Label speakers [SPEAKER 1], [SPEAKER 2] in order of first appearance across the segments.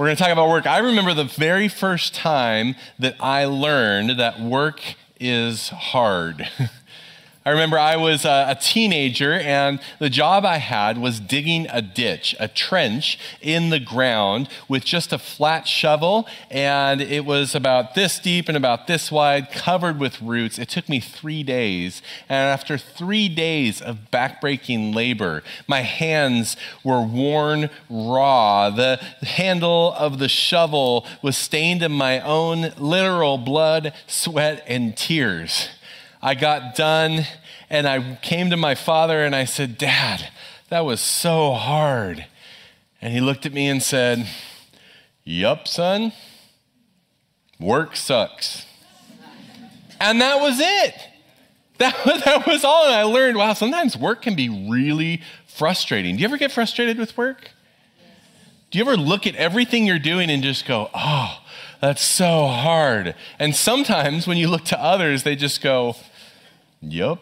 [SPEAKER 1] We're going to talk about work. I remember the very first time that I learned that work is hard. I remember I was a, teenager, and the job I had was digging a ditch, a trench in the ground with just a flat shovel, and it was about this deep and about this wide, covered with roots. It took me three days, and after three days of backbreaking labor, my hands were worn raw. The handle of the shovel was stained in my own literal blood, sweat, and tears. I got done and I came to my father and I said, Dad, that was so hard. And he looked at me and said, Yup, son, work sucks. and that was it. That was, that was all. And I learned, wow, sometimes work can be really frustrating. Do you ever get frustrated with work? Do you ever look at everything you're doing and just go, oh, that's so hard? And sometimes when you look to others, they just go, Yep,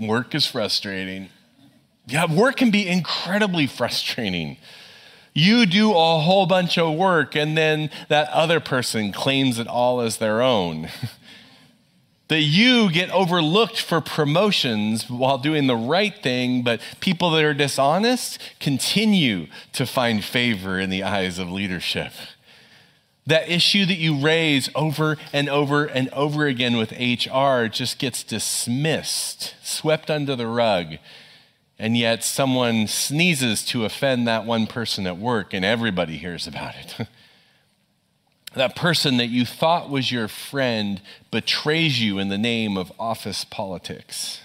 [SPEAKER 1] work is frustrating. Yeah, work can be incredibly frustrating. You do a whole bunch of work, and then that other person claims it all as their own. that you get overlooked for promotions while doing the right thing, but people that are dishonest continue to find favor in the eyes of leadership. That issue that you raise over and over and over again with HR just gets dismissed, swept under the rug. And yet someone sneezes to offend that one person at work and everybody hears about it. that person that you thought was your friend betrays you in the name of office politics.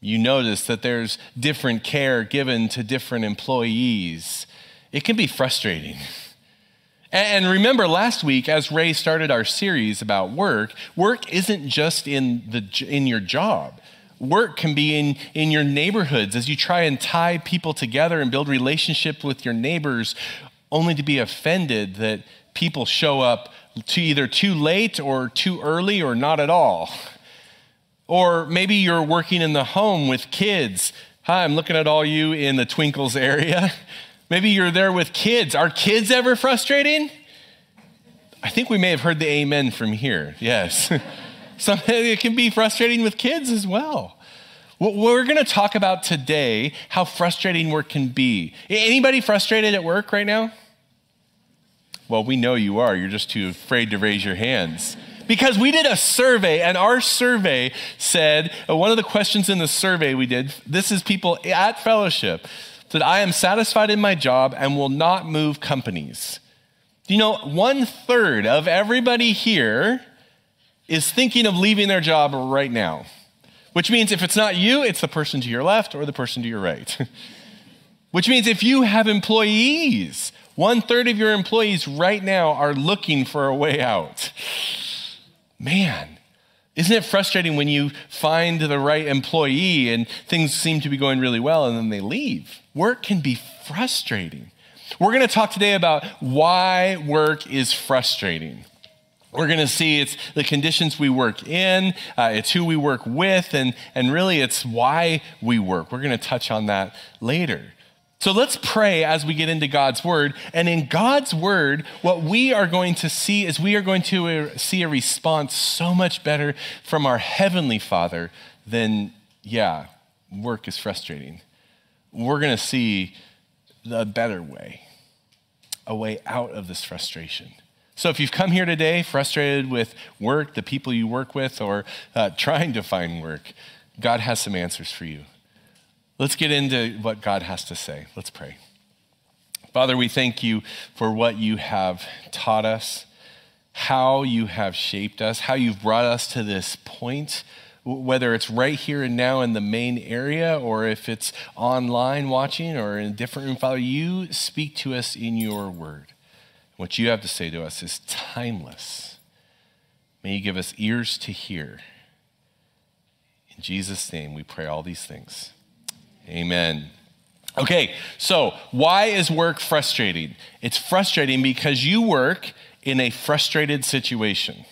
[SPEAKER 1] You notice that there's different care given to different employees. It can be frustrating. And remember last week, as Ray started our series about work, work isn't just in, the, in your job. Work can be in, in your neighborhoods as you try and tie people together and build relationships with your neighbors, only to be offended that people show up to either too late or too early or not at all. Or maybe you're working in the home with kids. Hi, I'm looking at all you in the Twinkles area. Maybe you're there with kids. Are kids ever frustrating? I think we may have heard the amen from here. Yes. so it can be frustrating with kids as well. What we're going to talk about today, how frustrating work can be. Anybody frustrated at work right now? Well, we know you are. You're just too afraid to raise your hands. Because we did a survey, and our survey said uh, one of the questions in the survey we did this is people at fellowship that I am satisfied in my job and will not move companies. You know one third of everybody here is thinking of leaving their job right now? Which means if it's not you, it's the person to your left or the person to your right. Which means if you have employees, one third of your employees right now are looking for a way out. Man, isn't it frustrating when you find the right employee and things seem to be going really well and then they leave? Work can be frustrating. We're going to talk today about why work is frustrating. We're going to see it's the conditions we work in, uh, it's who we work with, and, and really it's why we work. We're going to touch on that later. So let's pray as we get into God's word. And in God's word, what we are going to see is we are going to uh, see a response so much better from our heavenly Father than, yeah, work is frustrating. We're going to see the better way, a way out of this frustration. So if you've come here today frustrated with work, the people you work with, or uh, trying to find work, God has some answers for you. Let's get into what God has to say. Let's pray. Father, we thank you for what you have taught us, how you have shaped us, how you've brought us to this point, whether it's right here and now in the main area or if it's online watching or in a different room. Father, you speak to us in your word. What you have to say to us is timeless. May you give us ears to hear. In Jesus' name, we pray all these things. Amen. Okay, so why is work frustrating? It's frustrating because you work in a frustrated situation.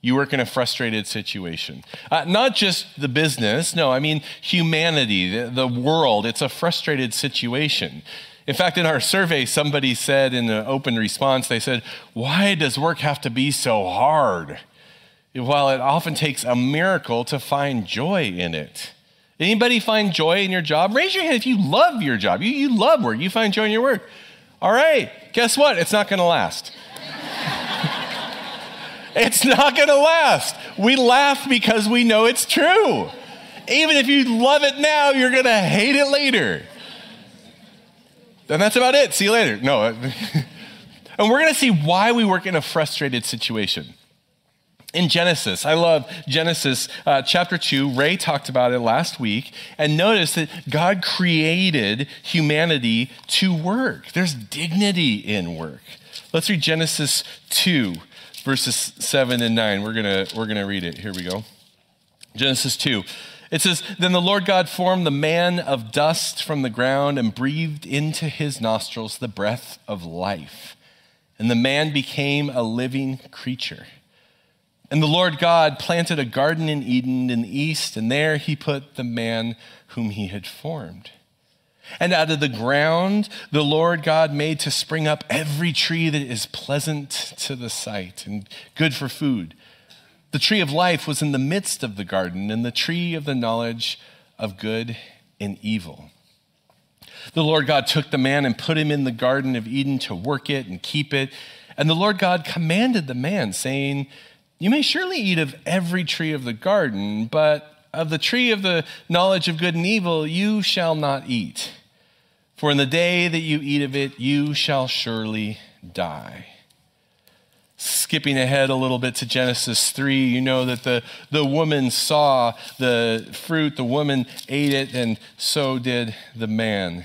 [SPEAKER 1] You work in a frustrated situation. Uh, not just the business, no, I mean humanity, the, the world. It's a frustrated situation. In fact, in our survey, somebody said in an open response, they said, Why does work have to be so hard? While it often takes a miracle to find joy in it. Anybody find joy in your job? Raise your hand if you love your job. You, you love work. You find joy in your work. All right, guess what? It's not going to last. it's not going to last. We laugh because we know it's true. Even if you love it now, you're going to hate it later. And that's about it. See you later. No. and we're going to see why we work in a frustrated situation. In Genesis, I love Genesis uh, chapter 2. Ray talked about it last week. And notice that God created humanity to work. There's dignity in work. Let's read Genesis 2, verses 7 and 9. We're going to we're going to read it. Here we go. Genesis 2. It says, Then the Lord God formed the man of dust from the ground and breathed into his nostrils the breath of life. And the man became a living creature. And the Lord God planted a garden in Eden in the east, and there he put the man whom he had formed. And out of the ground the Lord God made to spring up every tree that is pleasant to the sight and good for food the tree of life was in the midst of the garden, and the tree of the knowledge of good and evil. The Lord God took the man and put him in the Garden of Eden to work it and keep it. And the Lord God commanded the man, saying, You may surely eat of every tree of the garden, but of the tree of the knowledge of good and evil you shall not eat. For in the day that you eat of it, you shall surely die. Skipping ahead a little bit to Genesis 3, you know that the, the woman saw the fruit, the woman ate it, and so did the man.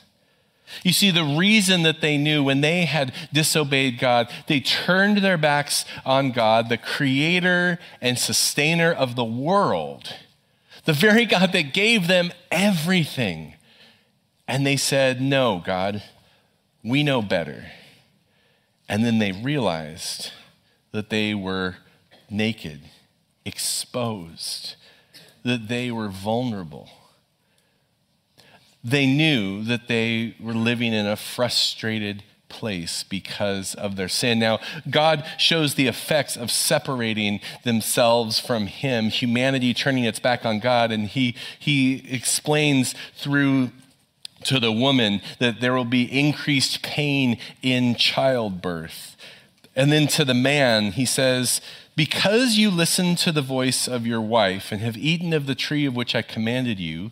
[SPEAKER 1] You see, the reason that they knew when they had disobeyed God, they turned their backs on God, the creator and sustainer of the world, the very God that gave them everything. And they said, No, God, we know better. And then they realized that they were naked exposed, that they were vulnerable. They knew that they were living in a frustrated place because of their sin. Now, God shows the effects of separating themselves from Him, humanity turning its back on God, and He, he explains through to the woman that there will be increased pain in childbirth. And then to the man, he says, because you listened to the voice of your wife and have eaten of the tree of which I commanded you,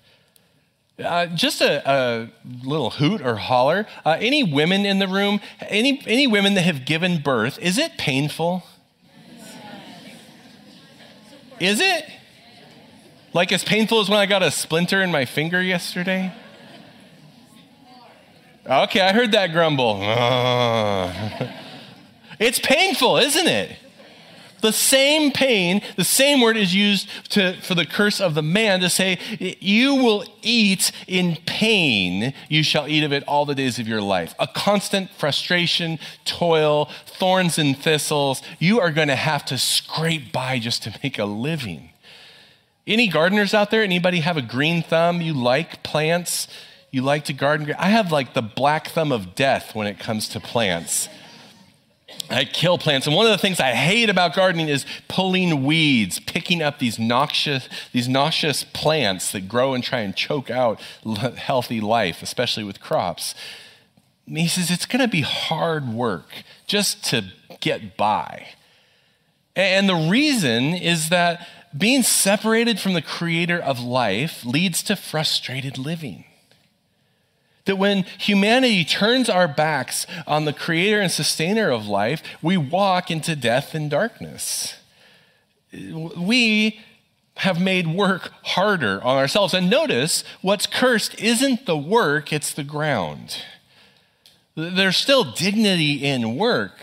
[SPEAKER 1] Uh, just a, a, little hoot or holler. Uh, any women in the room, any, any women that have given birth, is it painful? Is it? Like as painful as when I got a splinter in my finger yesterday? Okay, I heard that grumble. it's painful, isn't it? The same pain, the same word is used to, for the curse of the man to say, You will eat in pain, you shall eat of it all the days of your life. A constant frustration, toil, thorns and thistles. You are going to have to scrape by just to make a living. Any gardeners out there? Anybody have a green thumb? You like plants? You like to garden? I have like the black thumb of death when it comes to plants. I kill plants. And one of the things I hate about gardening is pulling weeds, picking up these noxious, these noxious plants that grow and try and choke out healthy life, especially with crops. And he says it's going to be hard work just to get by. And the reason is that being separated from the creator of life leads to frustrated living. That when humanity turns our backs on the creator and sustainer of life, we walk into death and darkness. We have made work harder on ourselves. And notice what's cursed isn't the work, it's the ground. There's still dignity in work,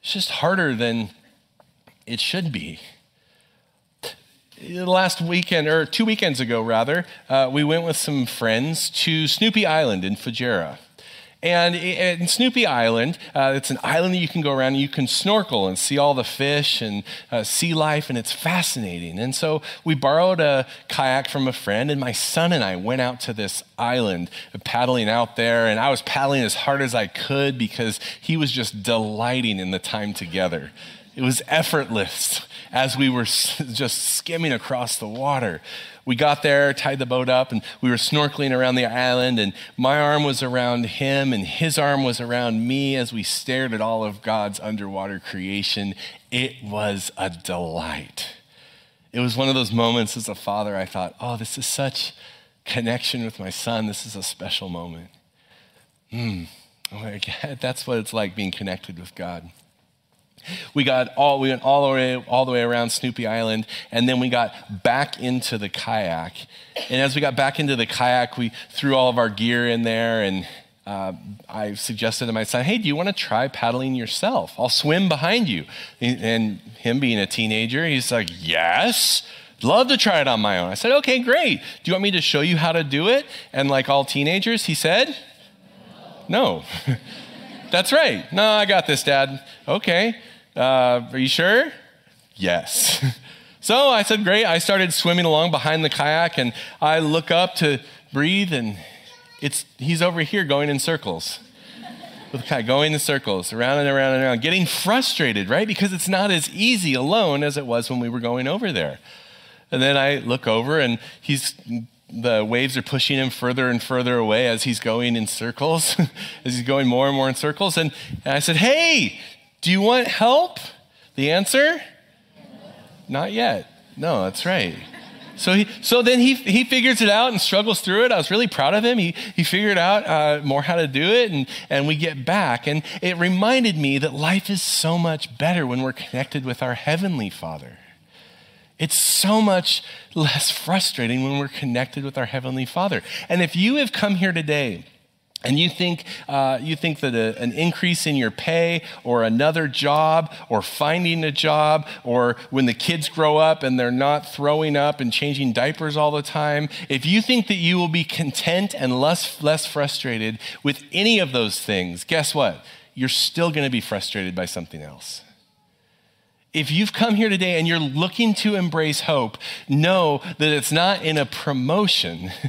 [SPEAKER 1] it's just harder than it should be last weekend, or two weekends ago, rather, uh, we went with some friends to Snoopy Island in Fujairah. And in Snoopy Island, uh, it's an island that you can go around and you can snorkel and see all the fish and uh, sea life, and it's fascinating. And so we borrowed a kayak from a friend, and my son and I went out to this island, paddling out there. And I was paddling as hard as I could because he was just delighting in the time together. It was effortless as we were just skimming across the water. We got there, tied the boat up, and we were snorkeling around the island. And my arm was around him, and his arm was around me as we stared at all of God's underwater creation. It was a delight. It was one of those moments as a father, I thought, oh, this is such connection with my son. This is a special moment. Oh That's what it's like being connected with God. We got all we went all the way all the way around Snoopy Island, and then we got back into the kayak. And as we got back into the kayak, we threw all of our gear in there, and uh, I suggested to my son, "Hey, do you want to try paddling yourself? I'll swim behind you." And him being a teenager, he's like, "Yes." Love to try it on my own. I said, okay, great. Do you want me to show you how to do it? And like all teenagers, he said, no. That's right. No, I got this, Dad. Okay. Uh, are you sure? Yes. so I said, Great. I started swimming along behind the kayak and I look up to breathe and it's, he's over here going in circles. Going in circles, around and around and around, getting frustrated, right? Because it's not as easy alone as it was when we were going over there. And then I look over and he's the waves are pushing him further and further away as he's going in circles, as he's going more and more in circles. And, and I said, Hey, do you want help? The answer? Not yet. No, that's right. So, he, so then he, he figures it out and struggles through it. I was really proud of him. He, he figured out uh, more how to do it, and, and we get back. And it reminded me that life is so much better when we're connected with our Heavenly Father. It's so much less frustrating when we're connected with our Heavenly Father. And if you have come here today, and you think, uh, you think that a, an increase in your pay or another job or finding a job or when the kids grow up and they're not throwing up and changing diapers all the time, if you think that you will be content and less, less frustrated with any of those things, guess what? You're still going to be frustrated by something else. If you've come here today and you're looking to embrace hope, know that it's not in a promotion.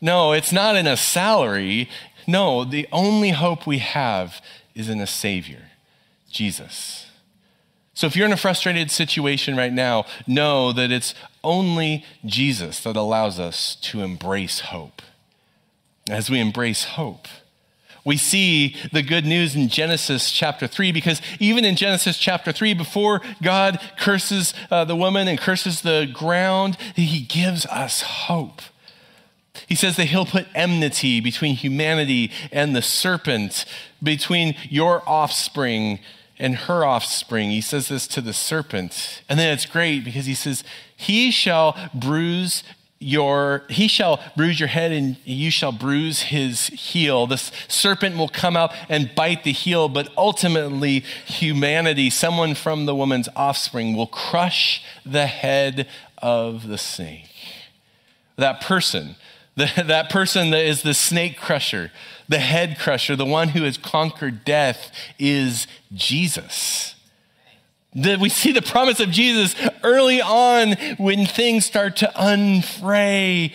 [SPEAKER 1] No, it's not in a salary. No, the only hope we have is in a Savior, Jesus. So if you're in a frustrated situation right now, know that it's only Jesus that allows us to embrace hope. As we embrace hope, we see the good news in Genesis chapter 3 because even in Genesis chapter 3, before God curses uh, the woman and curses the ground, he gives us hope. He says that he'll put enmity between humanity and the serpent, between your offspring and her offspring. He says this to the serpent. And then it's great because he says, He shall bruise your he shall bruise your head and you shall bruise his heel this serpent will come out and bite the heel but ultimately humanity someone from the woman's offspring will crush the head of the snake that person the, that person that is the snake crusher, the head crusher, the one who has conquered death is Jesus. That we see the promise of Jesus early on when things start to unfray.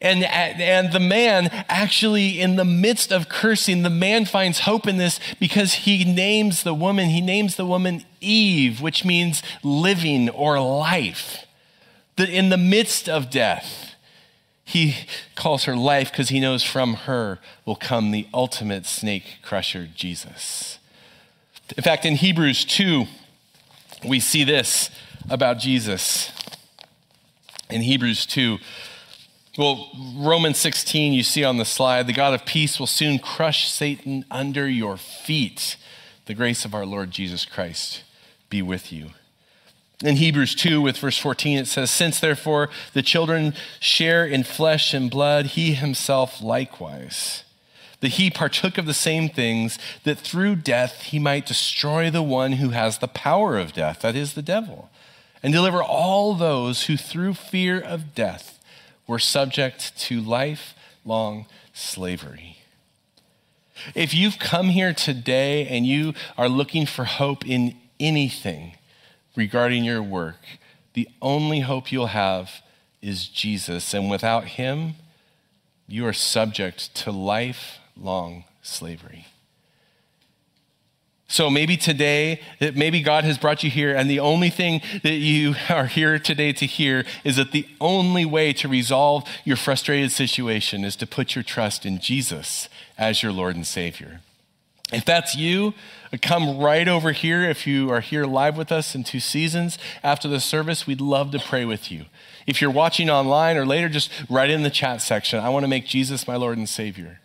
[SPEAKER 1] And, and the man, actually, in the midst of cursing, the man finds hope in this because he names the woman, he names the woman Eve, which means living or life. That in the midst of death, he calls her life because he knows from her will come the ultimate snake crusher, Jesus. In fact, in Hebrews 2, we see this about Jesus. In Hebrews 2, well, Romans 16, you see on the slide, the God of peace will soon crush Satan under your feet. The grace of our Lord Jesus Christ be with you. In Hebrews 2, with verse 14, it says, Since therefore the children share in flesh and blood, he himself likewise, that he partook of the same things, that through death he might destroy the one who has the power of death, that is, the devil, and deliver all those who through fear of death were subject to lifelong slavery. If you've come here today and you are looking for hope in anything regarding your work, the only hope you'll have is Jesus. And without him, you are subject to lifelong slavery. So maybe today, maybe God has brought you here, and the only thing that you are here today to hear is that the only way to resolve your frustrated situation is to put your trust in Jesus as your Lord and Savior. If that's you, come right over here. If you are here live with us in two seasons after the service, we'd love to pray with you. If you're watching online or later, just write in the chat section. I want to make Jesus my Lord and Savior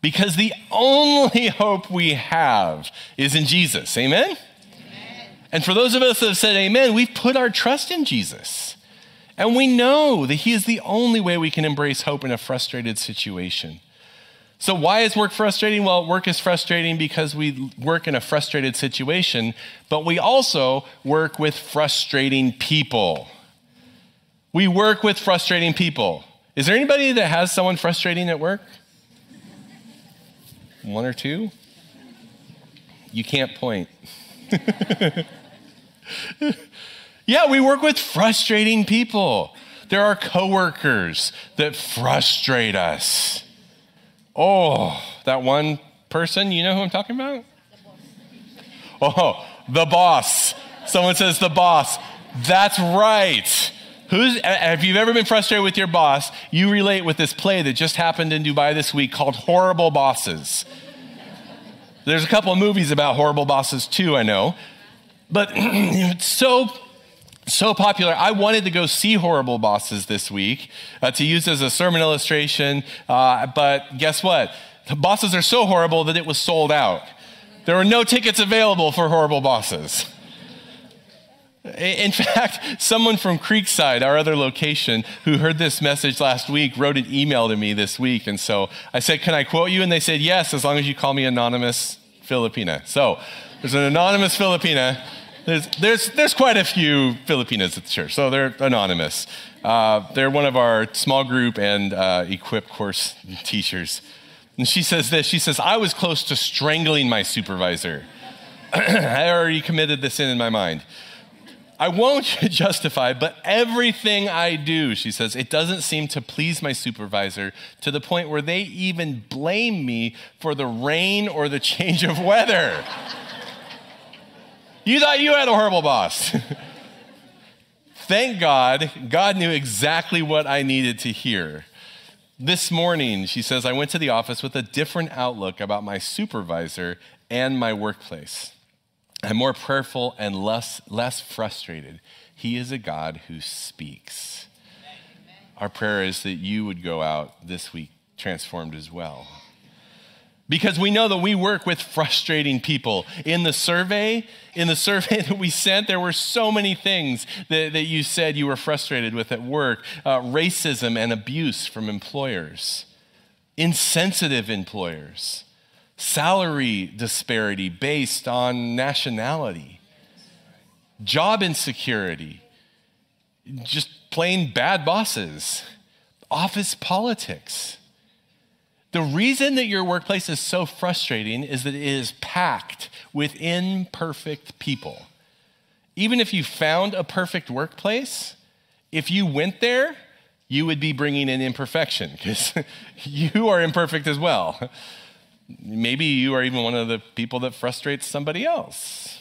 [SPEAKER 1] because the only hope we have is in Jesus. Amen? amen? And for those of us that have said amen, we've put our trust in Jesus. And we know that He is the only way we can embrace hope in a frustrated situation. So, why is work frustrating? Well, work is frustrating because we work in a frustrated situation, but we also work with frustrating people. We work with frustrating people. Is there anybody that has someone frustrating at work? One or two? You can't point. yeah, we work with frustrating people. There are coworkers that frustrate us. Oh, that one person, you know who I'm talking about? Oh, the boss. Someone says the boss. That's right. Who's, if you've ever been frustrated with your boss, you relate with this play that just happened in Dubai this week called Horrible Bosses. There's a couple of movies about horrible bosses too, I know. But it's so so popular. I wanted to go see Horrible Bosses this week uh, to use as a sermon illustration, uh, but guess what? The bosses are so horrible that it was sold out. There were no tickets available for Horrible Bosses. In fact, someone from Creekside, our other location, who heard this message last week, wrote an email to me this week. And so I said, Can I quote you? And they said, Yes, as long as you call me Anonymous Filipina. So there's an Anonymous Filipina. There's, there's, there's quite a few Filipinas at the church, so they're anonymous. Uh, they're one of our small group and uh, equip course teachers. And she says this She says, I was close to strangling my supervisor. I already committed this sin in my mind. I won't justify, but everything I do, she says, it doesn't seem to please my supervisor to the point where they even blame me for the rain or the change of weather. You thought you had a horrible boss. Thank God, God knew exactly what I needed to hear. This morning, she says, I went to the office with a different outlook about my supervisor and my workplace. I'm more prayerful and less, less frustrated. He is a God who speaks. Amen. Our prayer is that you would go out this week transformed as well. Because we know that we work with frustrating people. In the survey, in the survey that we sent, there were so many things that, that you said you were frustrated with at work. Uh, racism and abuse from employers, insensitive employers. Salary disparity based on nationality, job insecurity, just plain bad bosses, office politics. The reason that your workplace is so frustrating is that it is packed with imperfect people. Even if you found a perfect workplace, if you went there, you would be bringing in imperfection because you are imperfect as well. Maybe you are even one of the people that frustrates somebody else.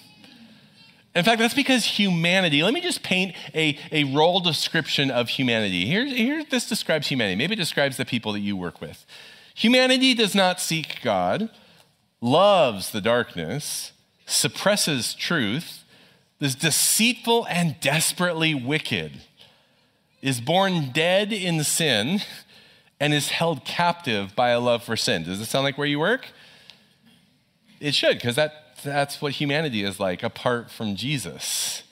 [SPEAKER 1] In fact, that's because humanity, let me just paint a, a role description of humanity. Here, here, this describes humanity. Maybe it describes the people that you work with. Humanity does not seek God, loves the darkness, suppresses truth, is deceitful and desperately wicked. is born dead in sin and is held captive by a love for sin. Does it sound like where you work? It should, because that, that's what humanity is like apart from Jesus.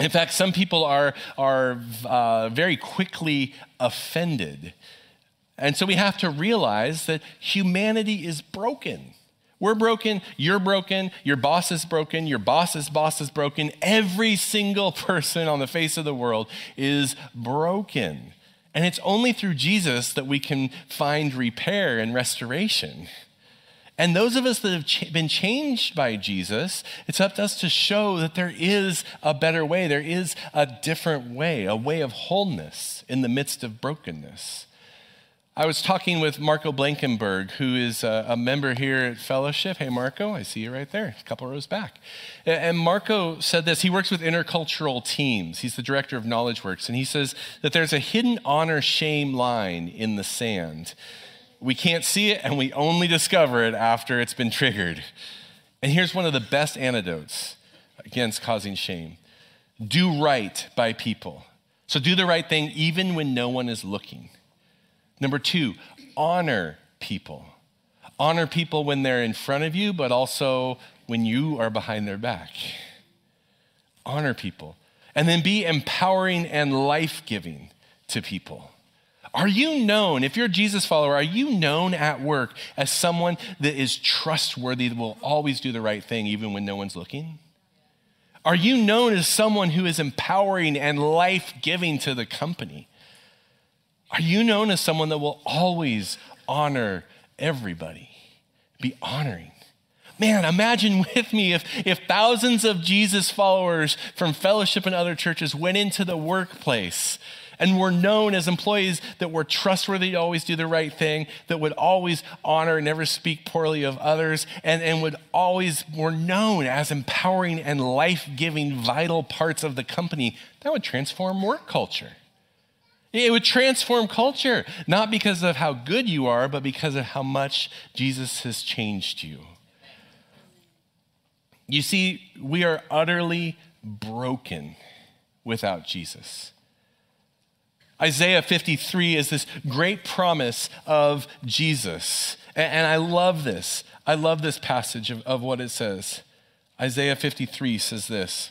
[SPEAKER 1] In fact, some people are, are uh, very quickly offended. And so we have to realize that humanity is broken. We're broken, you're broken, your boss is broken, your boss's boss is broken. Every single person on the face of the world is broken. And it's only through Jesus that we can find repair and restoration. And those of us that have been changed by Jesus, it's up to us to show that there is a better way. There is a different way, a way of wholeness in the midst of brokenness. I was talking with Marco Blankenberg, who is a, a, member here at Fellowship. Hey, Marco, I see you right there, a couple rows back. And Marco said this. He works with intercultural teams. He's the director of Knowledge Works, and he says that there's a hidden honor shame line in the sand. We can't see it, and we only discover it after it's been triggered. And here's one of the best antidotes against causing shame do right by people. So do the right thing even when no one is looking. Number two, honor people. Honor people when they're in front of you, but also when you are behind their back. Honor people. And then be empowering and life giving to people. Are you known, if you're a Jesus follower, are you known at work as someone that is trustworthy, that will always do the right thing even when no one's looking? Are you known as someone who is empowering and life giving to the company? Are you known as someone that will always honor everybody? Be honoring. Man, imagine with me if, if thousands of Jesus followers from fellowship and other churches went into the workplace and were known as employees that were trustworthy to always do the right thing, that would always honor and never speak poorly of others, and, and would always were known as empowering and life giving vital parts of the company. That would transform work culture. It would transform culture, not because of how good you are, but because of how much Jesus has changed you. You see, we are utterly broken without Jesus. Isaiah 53 is this great promise of Jesus. And I love this. I love this passage of, of what it says. Isaiah 53 says this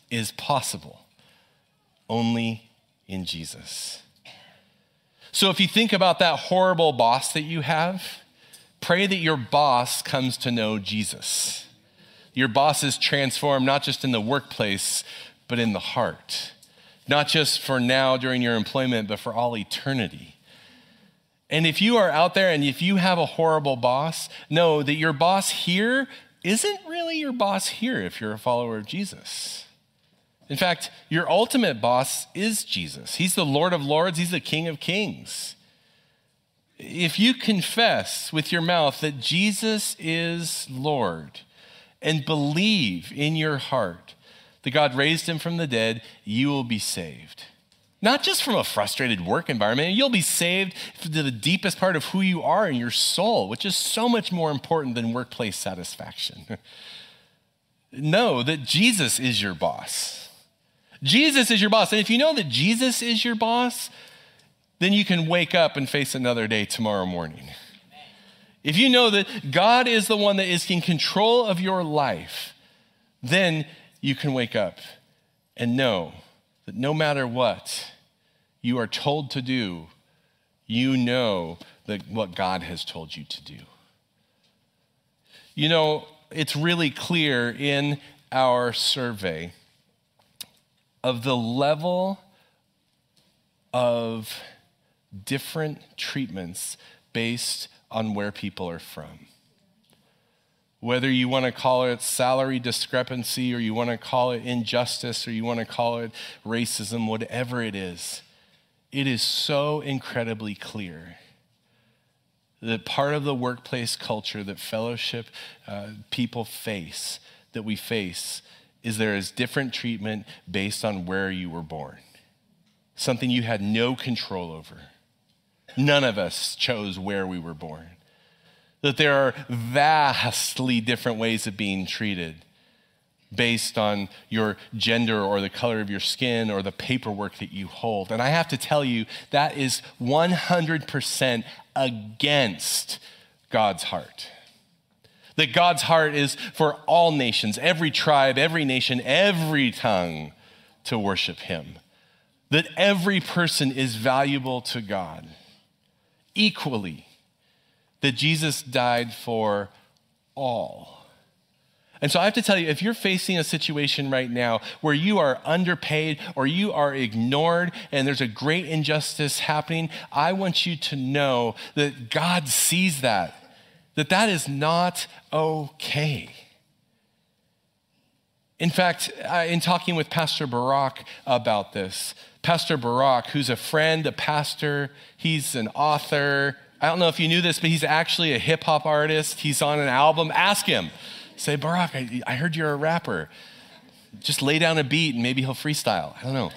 [SPEAKER 1] is possible only in Jesus. So if you think about that horrible boss that you have, pray that your boss comes to know Jesus. Your boss is transformed not just in the workplace, but in the heart. Not just for now during your employment, but for all eternity. And if you are out there and if you have a horrible boss, know that your boss here isn't really your boss here if you're a follower of Jesus. In fact, your ultimate boss is Jesus. He's the Lord of Lords, He's the King of Kings. If you confess with your mouth that Jesus is Lord and believe in your heart that God raised him from the dead, you will be saved. Not just from a frustrated work environment, you'll be saved to the deepest part of who you are in your soul, which is so much more important than workplace satisfaction. know that Jesus is your boss. Jesus is your boss. And if you know that Jesus is your boss, then you can wake up and face another day tomorrow morning. If you know that God is the one that is in control of your life, then you can wake up and know that no matter what you are told to do, you know that what God has told you to do. You know, it's really clear in our survey of the level of different treatments based on where people are from. Whether you want to call it salary discrepancy or you want to call it injustice or you want to call it racism, whatever it is, it is so incredibly clear that part of the workplace culture that fellowship uh, people face, that we face, is there is different treatment based on where you were born, something you had no control over. None of us chose where we were born. That there are vastly different ways of being treated based on your gender or the color of your skin or the paperwork that you hold. And I have to tell you, that is 100% against God's heart. That God's heart is for all nations, every tribe, every nation, every tongue to worship Him. That every person is valuable to God equally. That Jesus died for all. And so I have to tell you, if you're facing a situation right now where you are underpaid or you are ignored and there's a great injustice happening, I want you to know that God sees that, that that is not okay. In fact, in talking with Pastor Barack about this, Pastor Barack, who's a friend, a pastor, he's an author. I don't know if you knew this, but he's actually a hip hop artist. He's on an album. Ask him. Say, Barack, I, I heard you're a rapper. Just lay down a beat and maybe he'll freestyle. I don't know.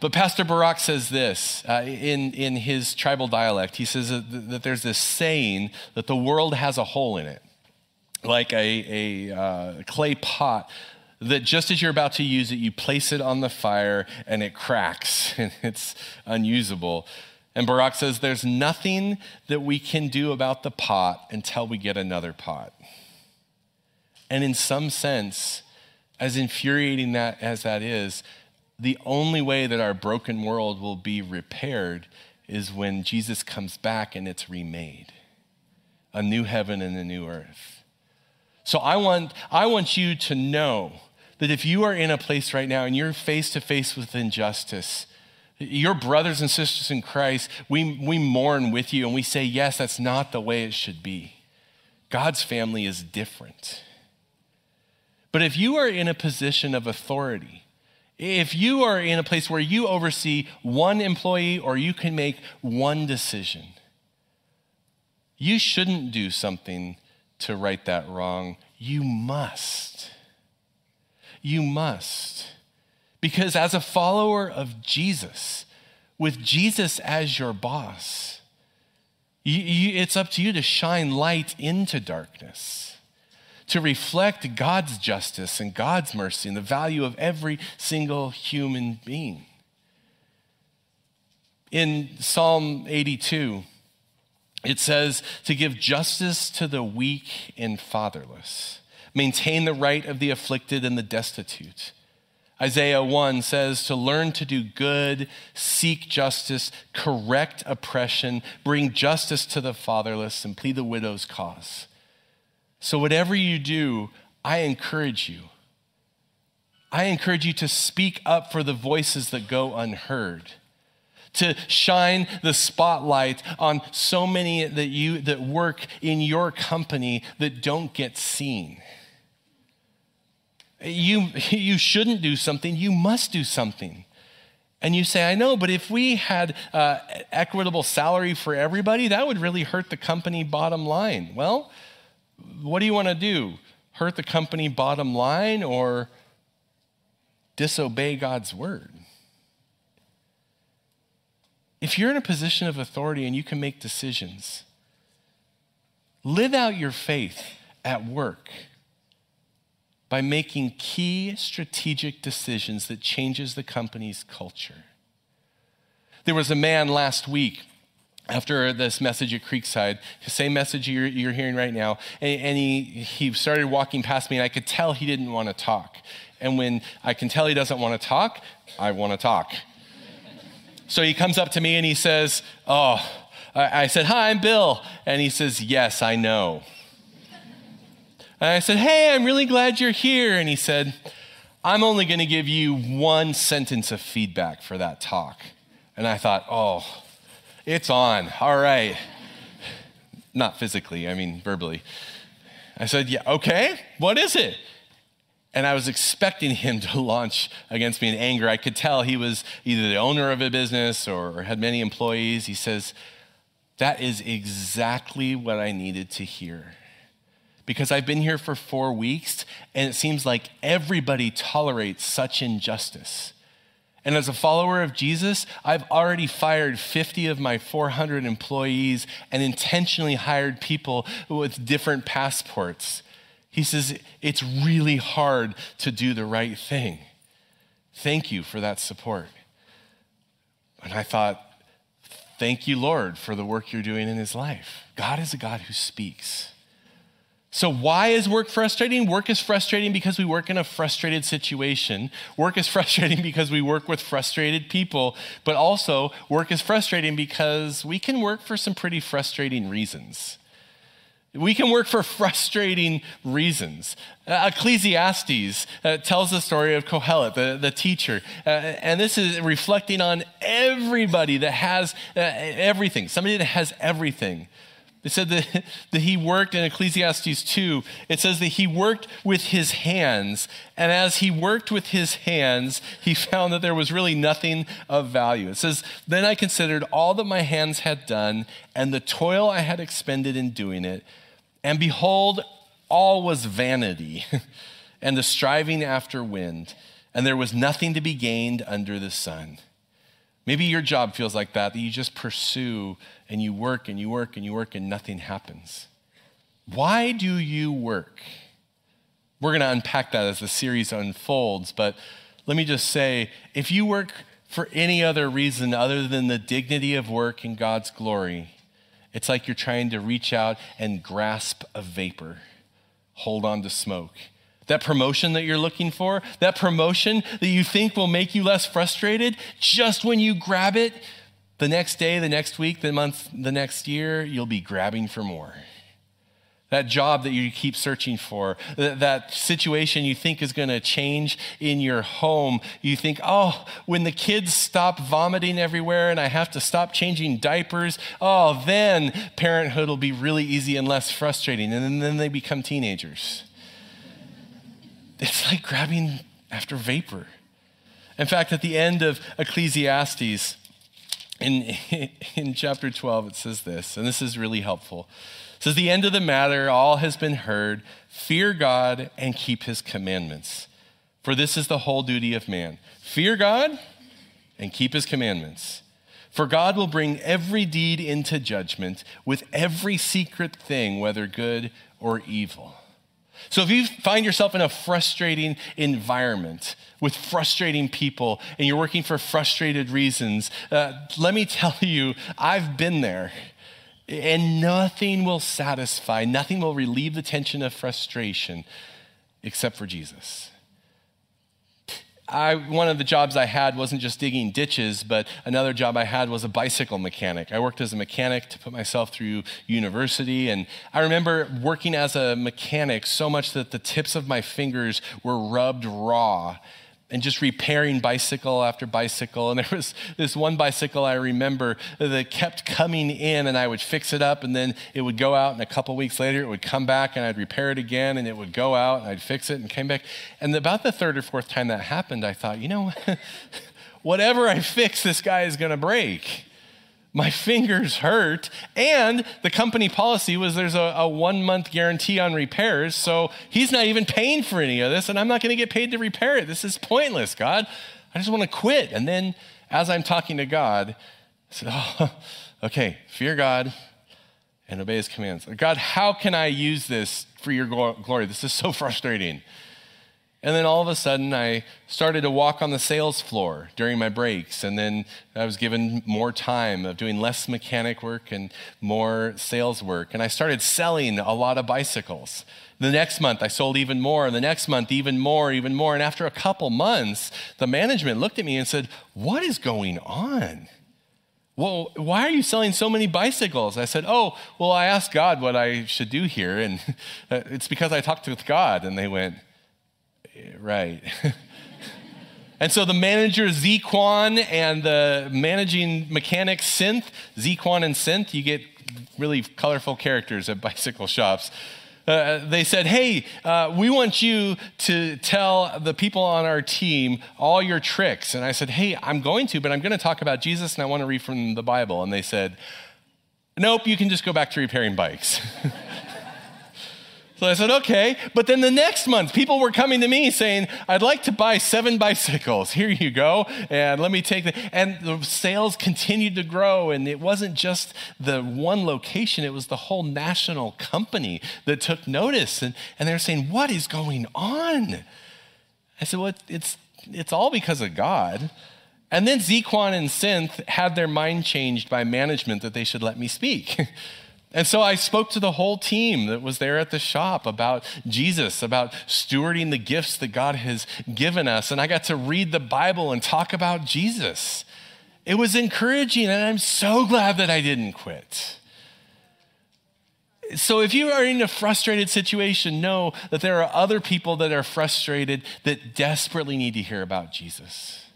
[SPEAKER 1] But Pastor Barak says this uh, in, in his tribal dialect. He says that, that, there's this saying that the world has a hole in it, like a, a uh, clay pot, that just as you're about to use it, you place it on the fire and it cracks and it's unusable. And Barak says there's nothing that we can do about the pot until we get another pot. And in some sense, as infuriating that as that is, the only way that our broken world will be repaired is when Jesus comes back and it's remade. A new heaven and a new earth. So I want, I want you to know that if you are in a place right now and you're face to face with injustice, your brothers and sisters in Christ, we, we mourn with you and we say, yes, that's not the way it should be. God's family is different. But if you are in a position of authority, if you are in a place where you oversee one employee or you can make one decision, you shouldn't do something to right that wrong. You must. You must. Because as a follower of Jesus, with Jesus as your boss, you, you, it's up to you to shine light into darkness to reflect God's justice and God's mercy and the value of every single human being. In Psalm 82, it says to give justice to the weak and fatherless, maintain the right of the afflicted and the destitute. Isaiah 1 says to learn to do good, seek justice, correct oppression, bring justice to the fatherless, and plead the widow's cause. So, whatever you do, I encourage you. I encourage you to speak up for the voices that go unheard, to shine the spotlight on so many that you that work in your company that don't get seen. You, you shouldn't do something, you must do something. And you say, I know, but if we had uh, equitable salary for everybody, that would really hurt the company bottom line. Well, what do you want to do? Hurt the company bottom line or disobey God's word? If you're in a position of authority and you can make decisions, live out your faith at work by making key strategic decisions that changes the company's culture. There was a man last week after this message at Creekside, the same message you're, you're hearing right now, and, and, he, he started walking past me, and I could tell he didn't want to talk. And when I can tell he doesn't want to talk, I want to talk. so he comes up to me and he says, Oh, I, I said, Hi, I'm Bill. And he says, Yes, I know. And I said, Hey, I'm really glad you're here. And he said, I'm only going to give you one sentence of feedback for that talk. And I thought, Oh, it's on. All right. Not physically, I mean verbally. I said, Yeah, okay. What is it? And I was expecting him to launch against me in anger. I could tell he was either the owner of a business or had many employees. He says, That is exactly what I needed to hear. Because I've been here for four weeks and it seems like everybody tolerates such injustice. And as a follower of Jesus, I've already fired 50 of my 400 employees and intentionally hired people with different passports. He says, It's really hard to do the right thing. Thank you for that support. And I thought, Thank you, Lord, for the work you're doing in his life. God is a God who speaks. So, why is work frustrating? Work is frustrating because we work in a frustrated situation. Work is frustrating because we work with frustrated people. But also, work is frustrating because we can work for some pretty frustrating reasons. We can work for frustrating reasons. Uh, Ecclesiastes uh, tells the story of Kohelet, the, the teacher. Uh, and this is reflecting on everybody that has uh, everything, somebody that has everything. It said that, that he worked in Ecclesiastes 2. It says that he worked with his hands. And as he worked with his hands, he found that there was really nothing of value. It says, Then I considered all that my hands had done and the toil I had expended in doing it. And behold, all was vanity and the striving after wind. And there was nothing to be gained under the sun. Maybe your job feels like that, that you just pursue and you work and you work and you work and nothing happens. Why do you work? We're going to unpack that as the series unfolds, but let me just say if you work for any other reason other than the dignity of work and God's glory, it's like you're trying to reach out and grasp a vapor, hold on to smoke. That promotion that you're looking for, that promotion that you think will make you less frustrated, just when you grab it, the next day, the next week, the month, the next year, you'll be grabbing for more. That job that you keep searching for, that situation you think is going to change in your home. You think, oh, when the kids stop vomiting everywhere and I have to stop changing diapers, oh, then parenthood will be really easy and less frustrating. And then they become teenagers. It's like grabbing after vapor. In fact, at the end of Ecclesiastes, in, in chapter 12, it says this, and this is really helpful. It says, The end of the matter, all has been heard. Fear God and keep his commandments. For this is the whole duty of man. Fear God and keep his commandments. For God will bring every deed into judgment with every secret thing, whether good or evil. So if you find yourself in a frustrating environment with frustrating people and you're working for frustrated reasons, uh, let me tell you, I've been there. And nothing will satisfy, nothing will relieve the tension of frustration except for Jesus. I, one of the jobs I had wasn't just digging ditches, but another job I had was a bicycle mechanic. I worked as a mechanic to put myself through university, and I remember working as a mechanic so much that the tips of my fingers were rubbed raw and just repairing bicycle after bicycle. And there was this one bicycle I remember that kept coming in, and I would fix it up, and then it would go out, and a couple weeks later it would come back, and I'd repair it again, and it would go out, and I'd fix it and came back. And about the third or fourth time that happened, I thought, you know, whatever I fix, this guy is going to break my fingers hurt. And the company policy was there's a, a, one month guarantee on repairs. So he's not even paying for any of this, and I'm not going to get paid to repair it. This is pointless, God. I just want to quit. And then as I'm talking to God, I said, Oh, okay, fear God and obey his commands. God, how can I use this for your glory? This is so frustrating. And then all of a sudden, I started to walk on the sales floor during my breaks. And then I was given more time of doing less mechanic work and more sales work. And I started selling a lot of bicycles. The next month, I sold even more. And the next month, even more, even more. And after a couple months, the management looked at me and said, What is going on? Well, why are you selling so many bicycles? I said, Oh, well, I asked God what I should do here. And it's because I talked with God. And they went, right. and so the manager Zequan and the managing mechanic Synth, Zequan and Synth, you get really colorful characters at bicycle shops. Uh, they said, Hey, uh, we want you to tell the people on our team all your tricks. And I said, Hey, I'm going to, but I'm going to talk about Jesus and I want to read from the Bible. And they said, Nope, you can just go back to repairing bikes. So I said, okay. But then the next month, people were coming to me saying, I'd like to buy seven bicycles. Here you go. And let me take the. And the sales continued to grow. And it wasn't just the one location, it was the whole national company that took notice. And, and they're saying, what is going on? I said, well, it's, it's all because of God. And then Zequan and Synth had their mind changed by management that they should let me speak. And so I spoke to the whole team that was there at the shop about Jesus, about stewarding the gifts that God has given us. And I got to read the Bible and talk about Jesus. It was encouraging, and I'm so glad that I didn't quit. So, if you are in a frustrated situation, know that there are other people that are frustrated that desperately need to hear about Jesus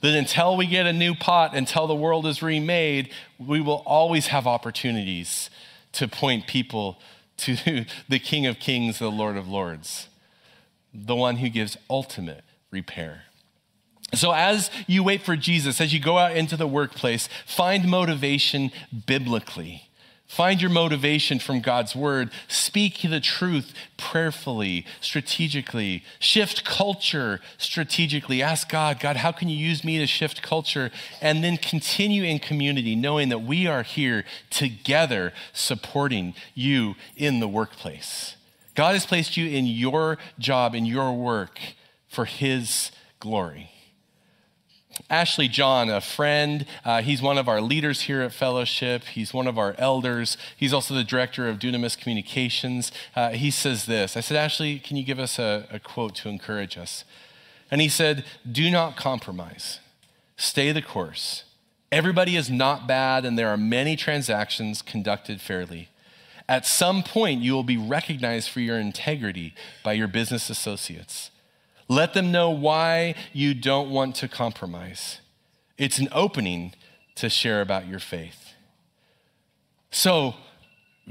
[SPEAKER 1] that until we get a new pot, until the world is remade, we will always have opportunities to point people to the King of Kings, the Lord of Lords, the one who gives ultimate repair. So, as you wait for Jesus, as you go out into the workplace, find motivation biblically. Find your motivation from God's word. Speak the truth prayerfully, strategically. Shift culture strategically. Ask God, God, how can you use me to shift culture? And then continue in community, knowing that we are here together supporting you in the workplace. God has placed you in your job, in your work for his glory. Ashley John, a friend. Uh, he's one of our leaders here at Fellowship. He's one of our elders. He's also the director of Dunamis Communications. Uh, he says this I said, Ashley, can you give us a, a quote to encourage us? And he said, Do not compromise, stay the course. Everybody is not bad, and there are many transactions conducted fairly. At some point, you will be recognized for your integrity by your business associates. Let them know why you don't want to compromise. It's an opening to share about your faith. So,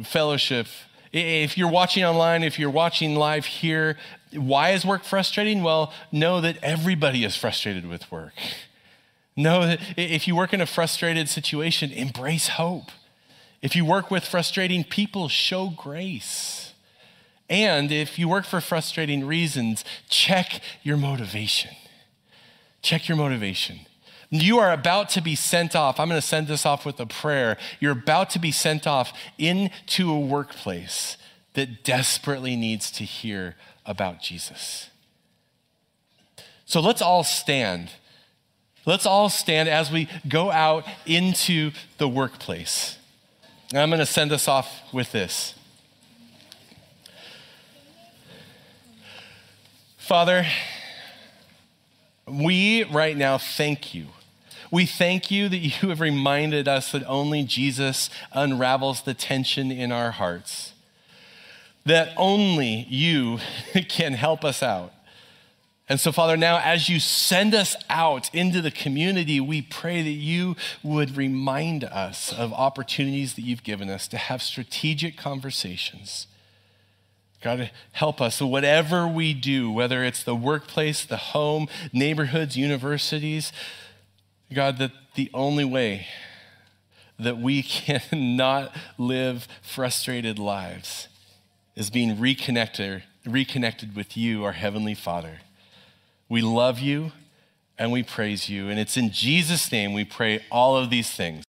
[SPEAKER 1] fellowship, if you're watching online, if you're watching live here, why is work frustrating? Well, know that everybody is frustrated with work. Know that if you work in a frustrated situation, embrace hope. If you work with frustrating people, show grace. And if you work for frustrating reasons, check your motivation. Check your motivation. You are about to be sent off. I'm going to send this off with a prayer. You're about to be sent off into a workplace that desperately needs to hear about Jesus. So let's all stand. Let's all stand as we go out into the workplace. I'm going to send us off with this. Father, we right now thank you. We thank you that you have reminded us that only Jesus unravels the tension in our hearts, that only you can help us out. And so, Father, now as you send us out into the community, we pray that you would remind us of opportunities that you've given us to have strategic conversations God, help us. So, whatever we do, whether it's the workplace, the home, neighborhoods, universities, God, that the only way that we cannot live frustrated lives is being reconnected, reconnected with you, our Heavenly Father. We love you and we praise you. And it's in Jesus' name we pray all of these things.